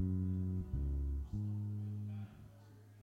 Mm-hmm.